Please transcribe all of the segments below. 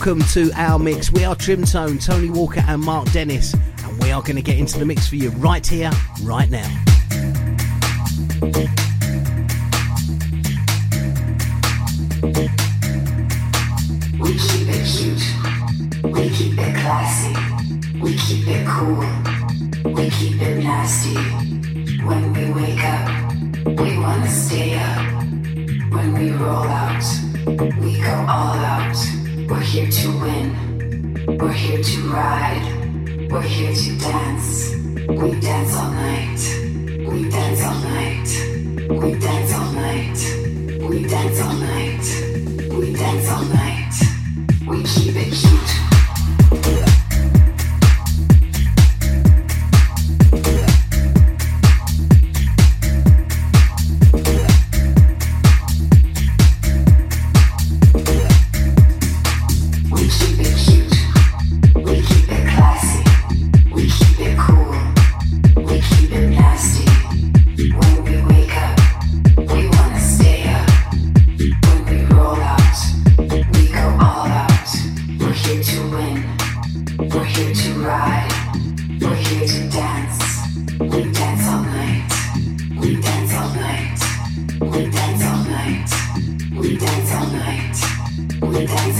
welcome to our mix. We are Trimtone, Tony Walker, and Mark Dennis, and we are going to get into the mix for you right here, right now. We keep it cute, we keep it classy, we keep it cool, we keep it nasty. When we wake up, we wanna stay up. When we roll out, we go all out. We're here to win, we're here to ride, we're here to dance. We dance all night, we dance all night, we dance all night, we dance all night, we dance all night. We keep it cute.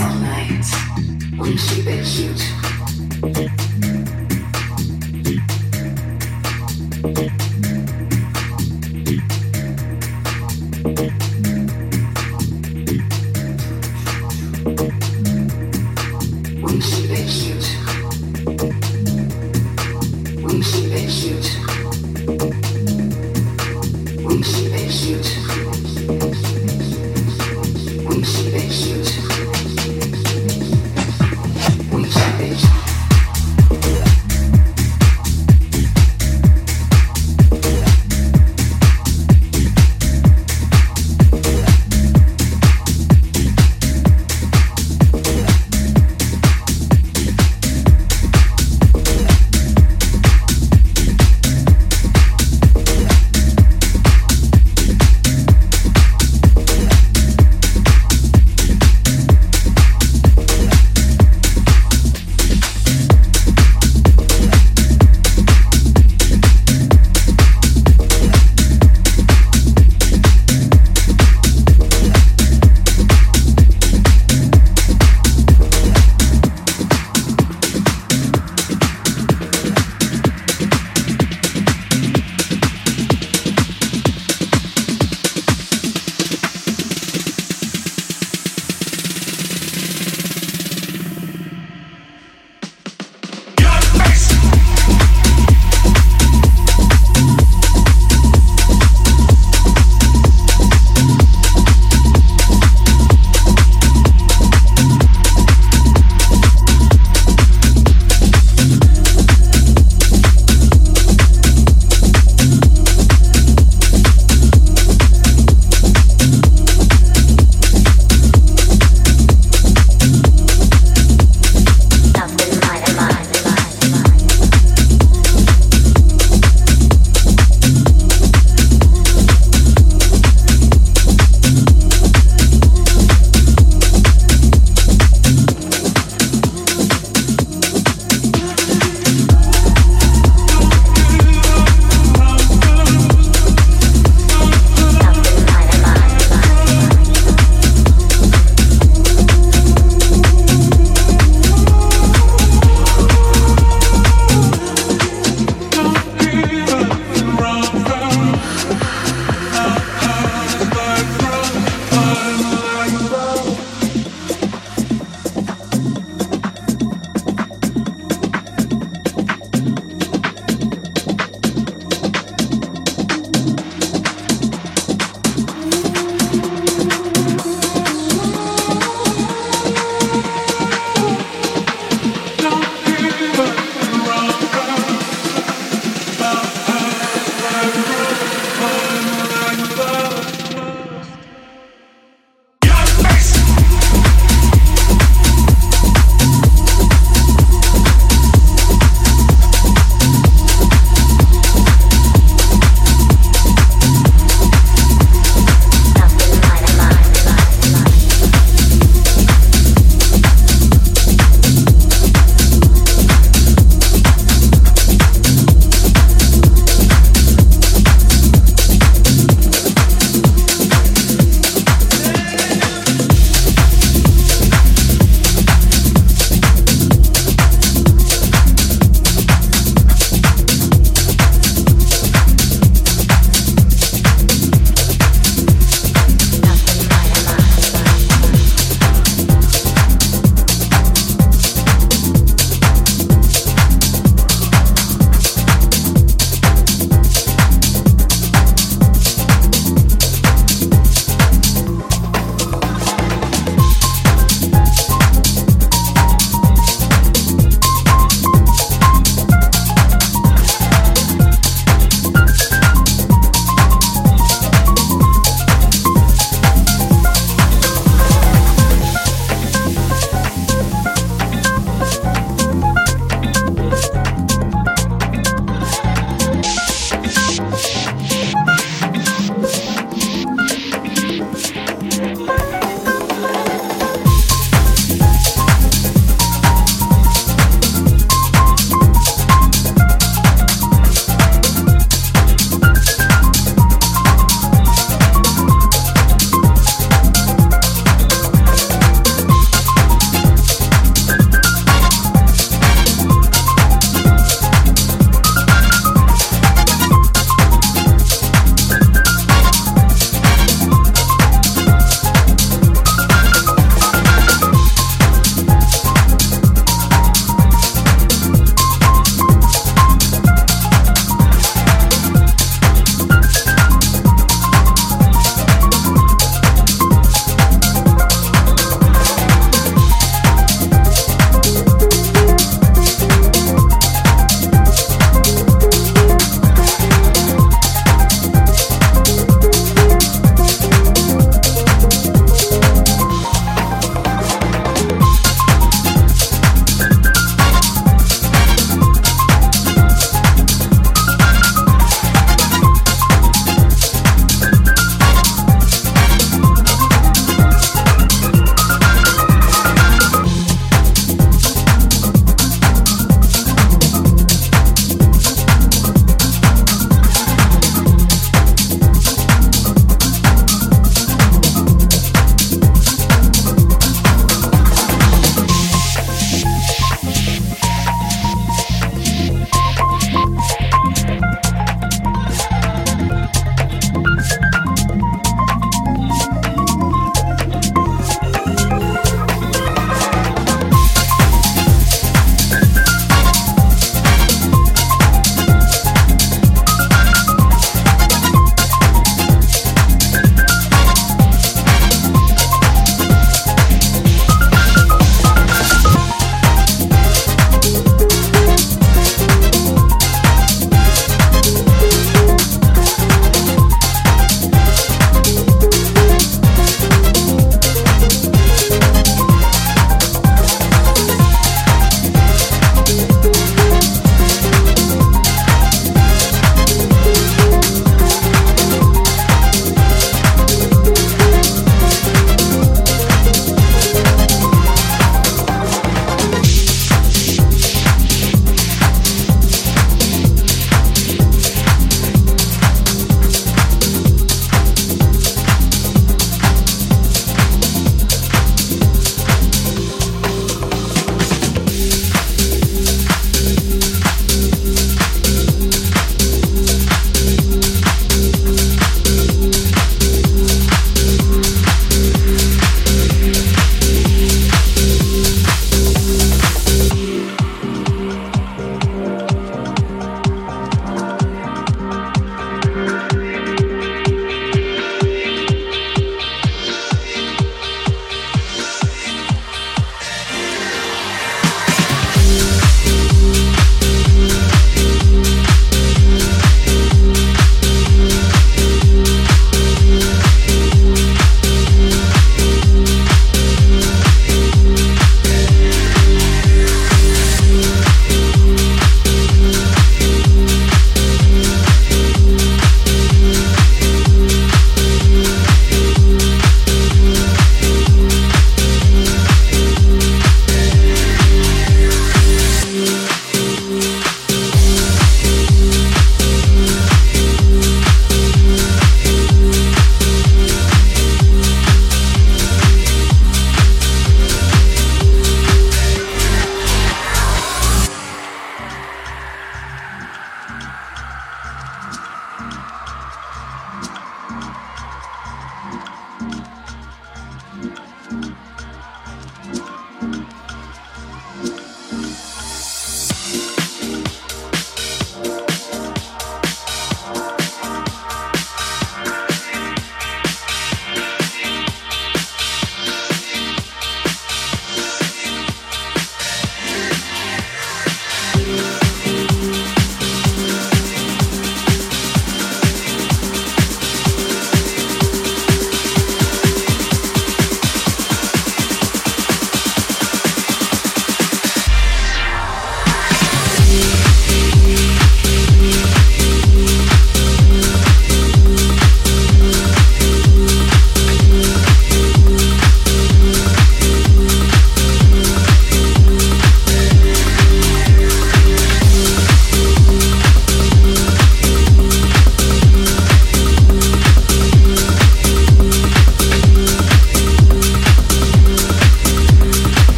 All night. We keep it cute.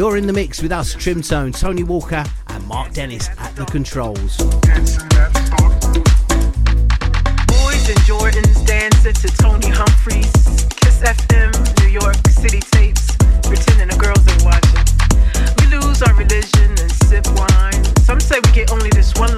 You're in the mix with us, Trimtone, Tony Walker, and Mark Dennis at the controls. Boys and Jordans dancing to Tony. Kiss FM, New York City tapes, pretending the girls are watching. We lose our religion and sip wine. Some say we get only this one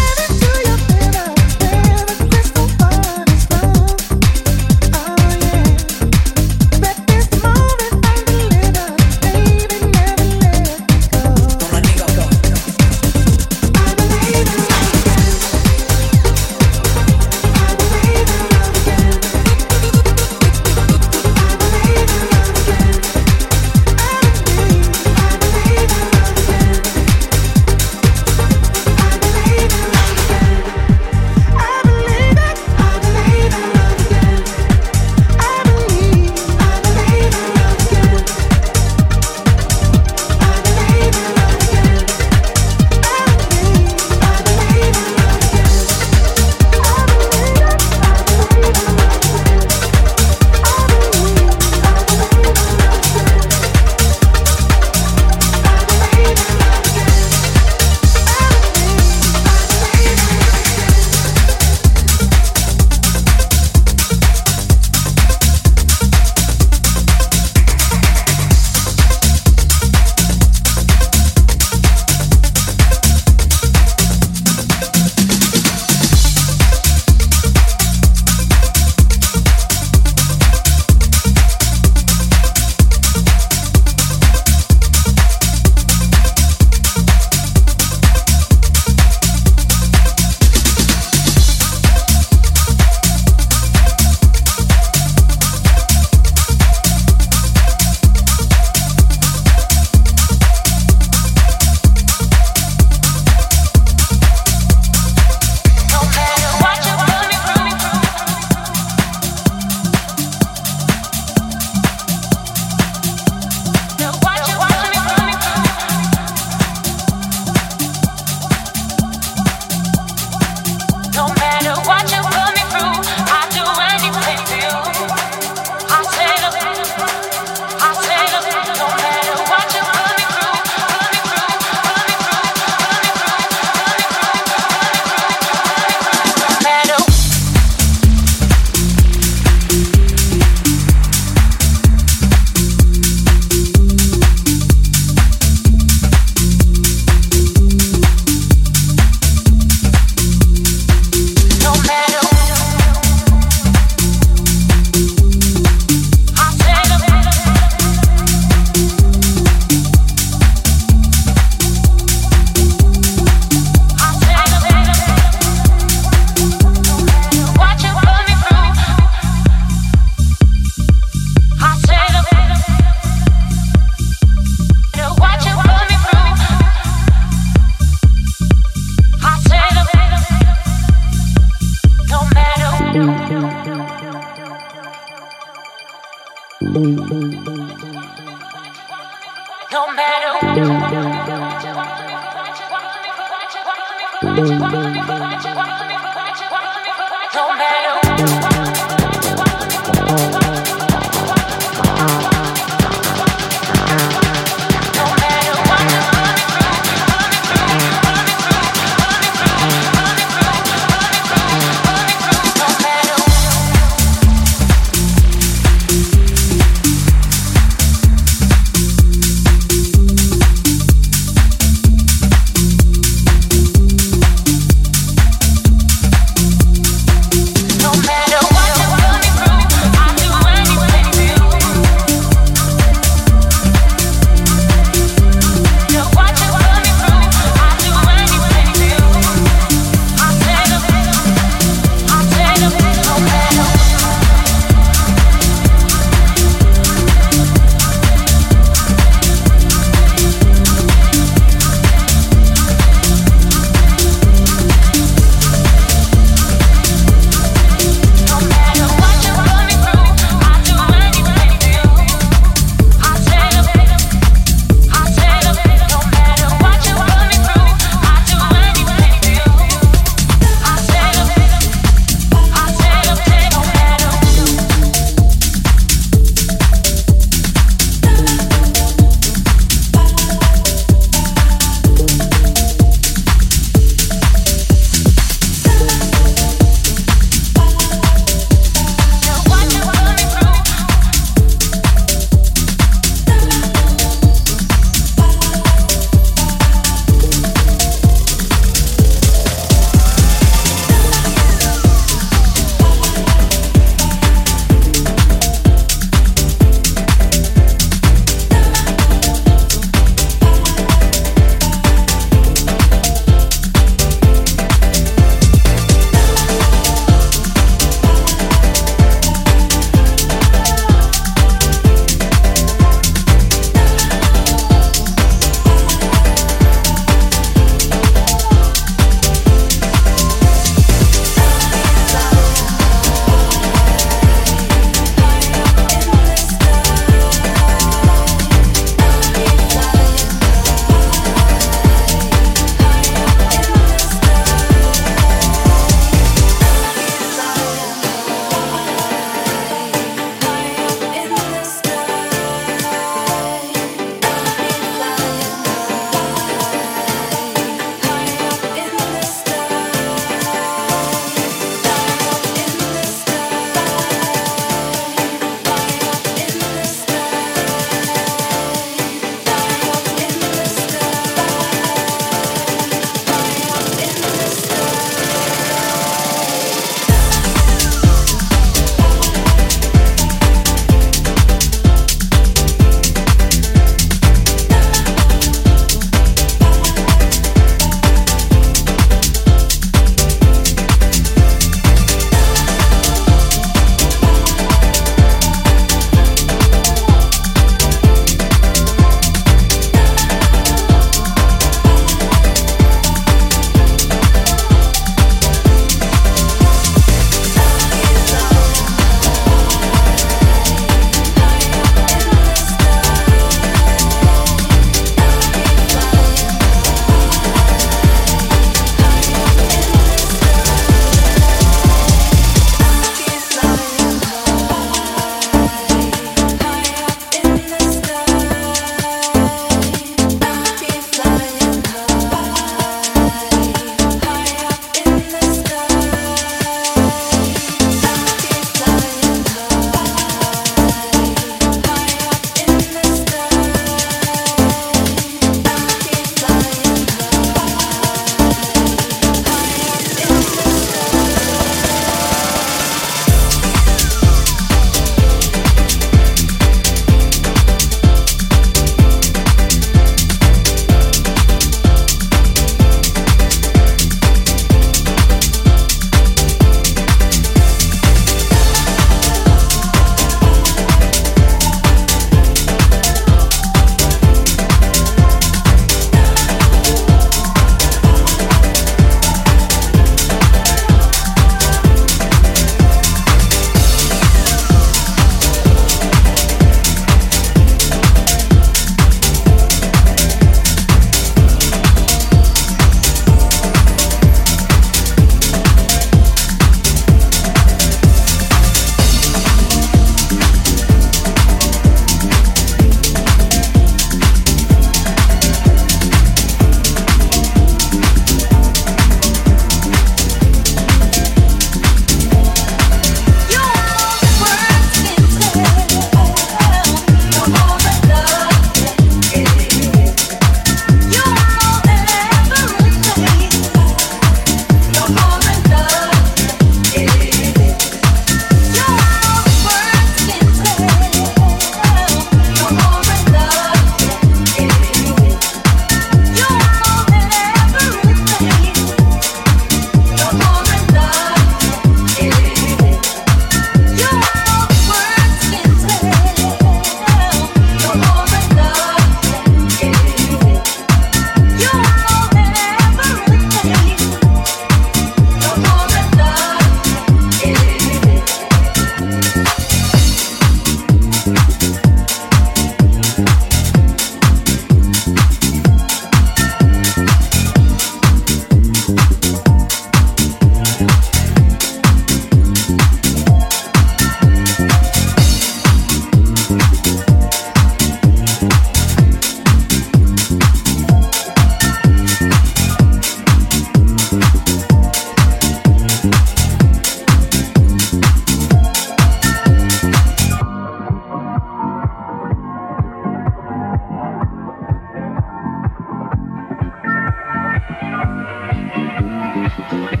Bye.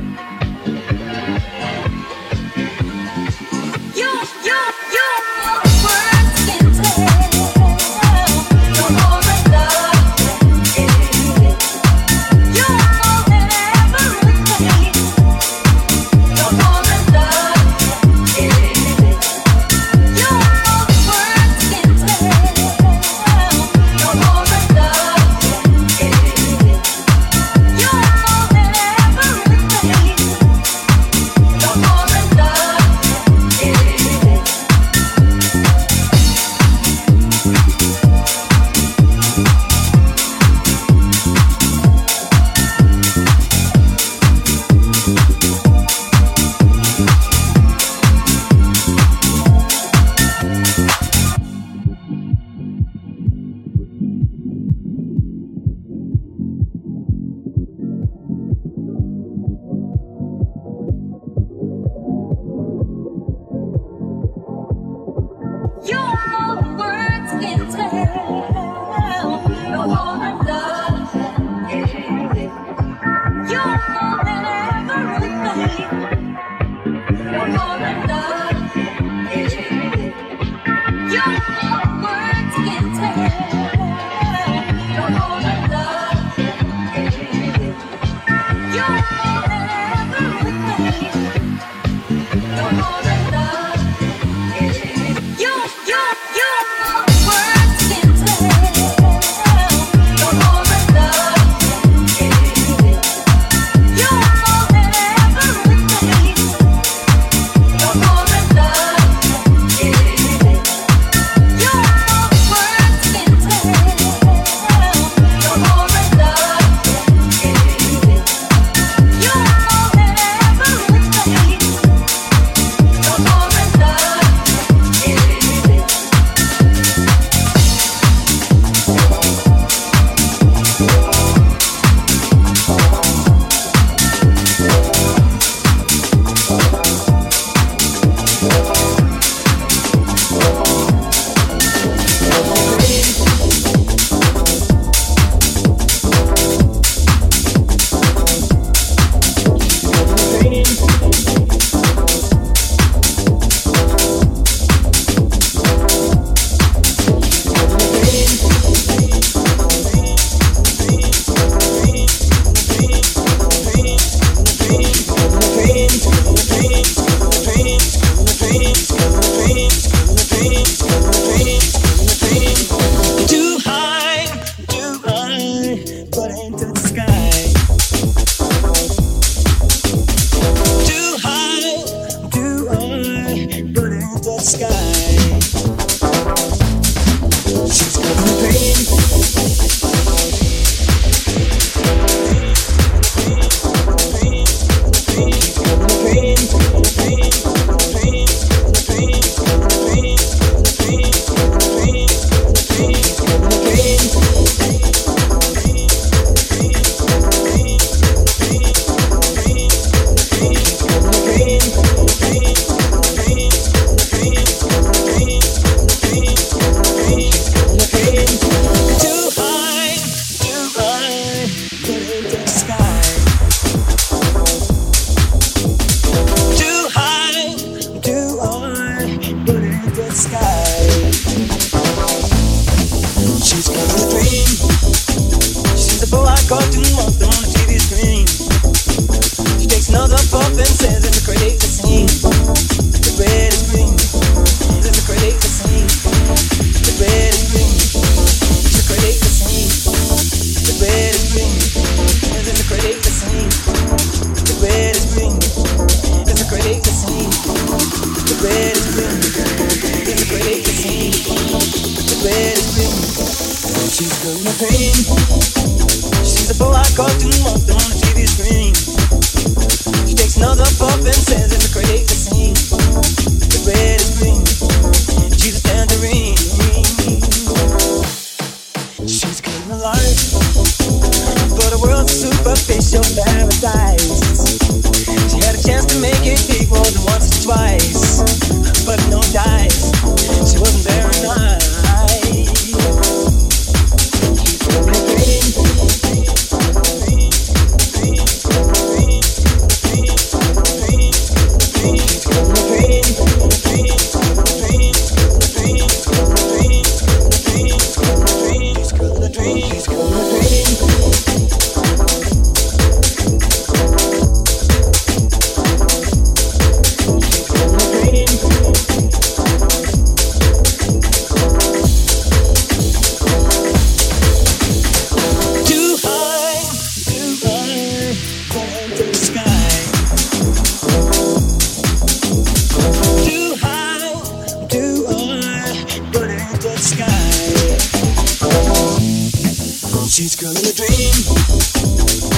She's a girl in a dream.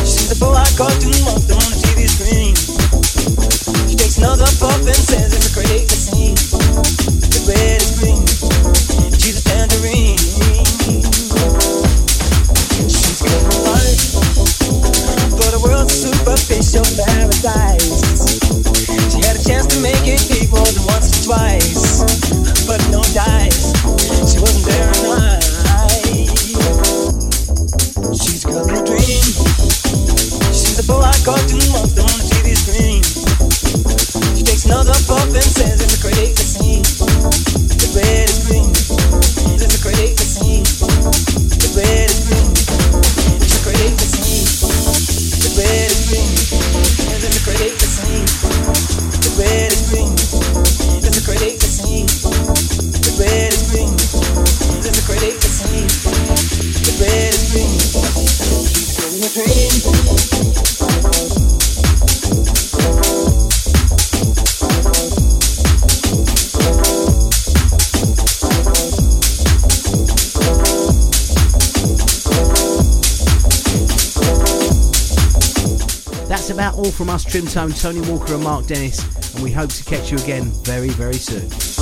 She's sees a boy cartoon walked on the TV screen. She takes another puff and says it's crazy. Trimtone, Tony Walker, and Mark Dennis, and we hope to catch you again very, very soon.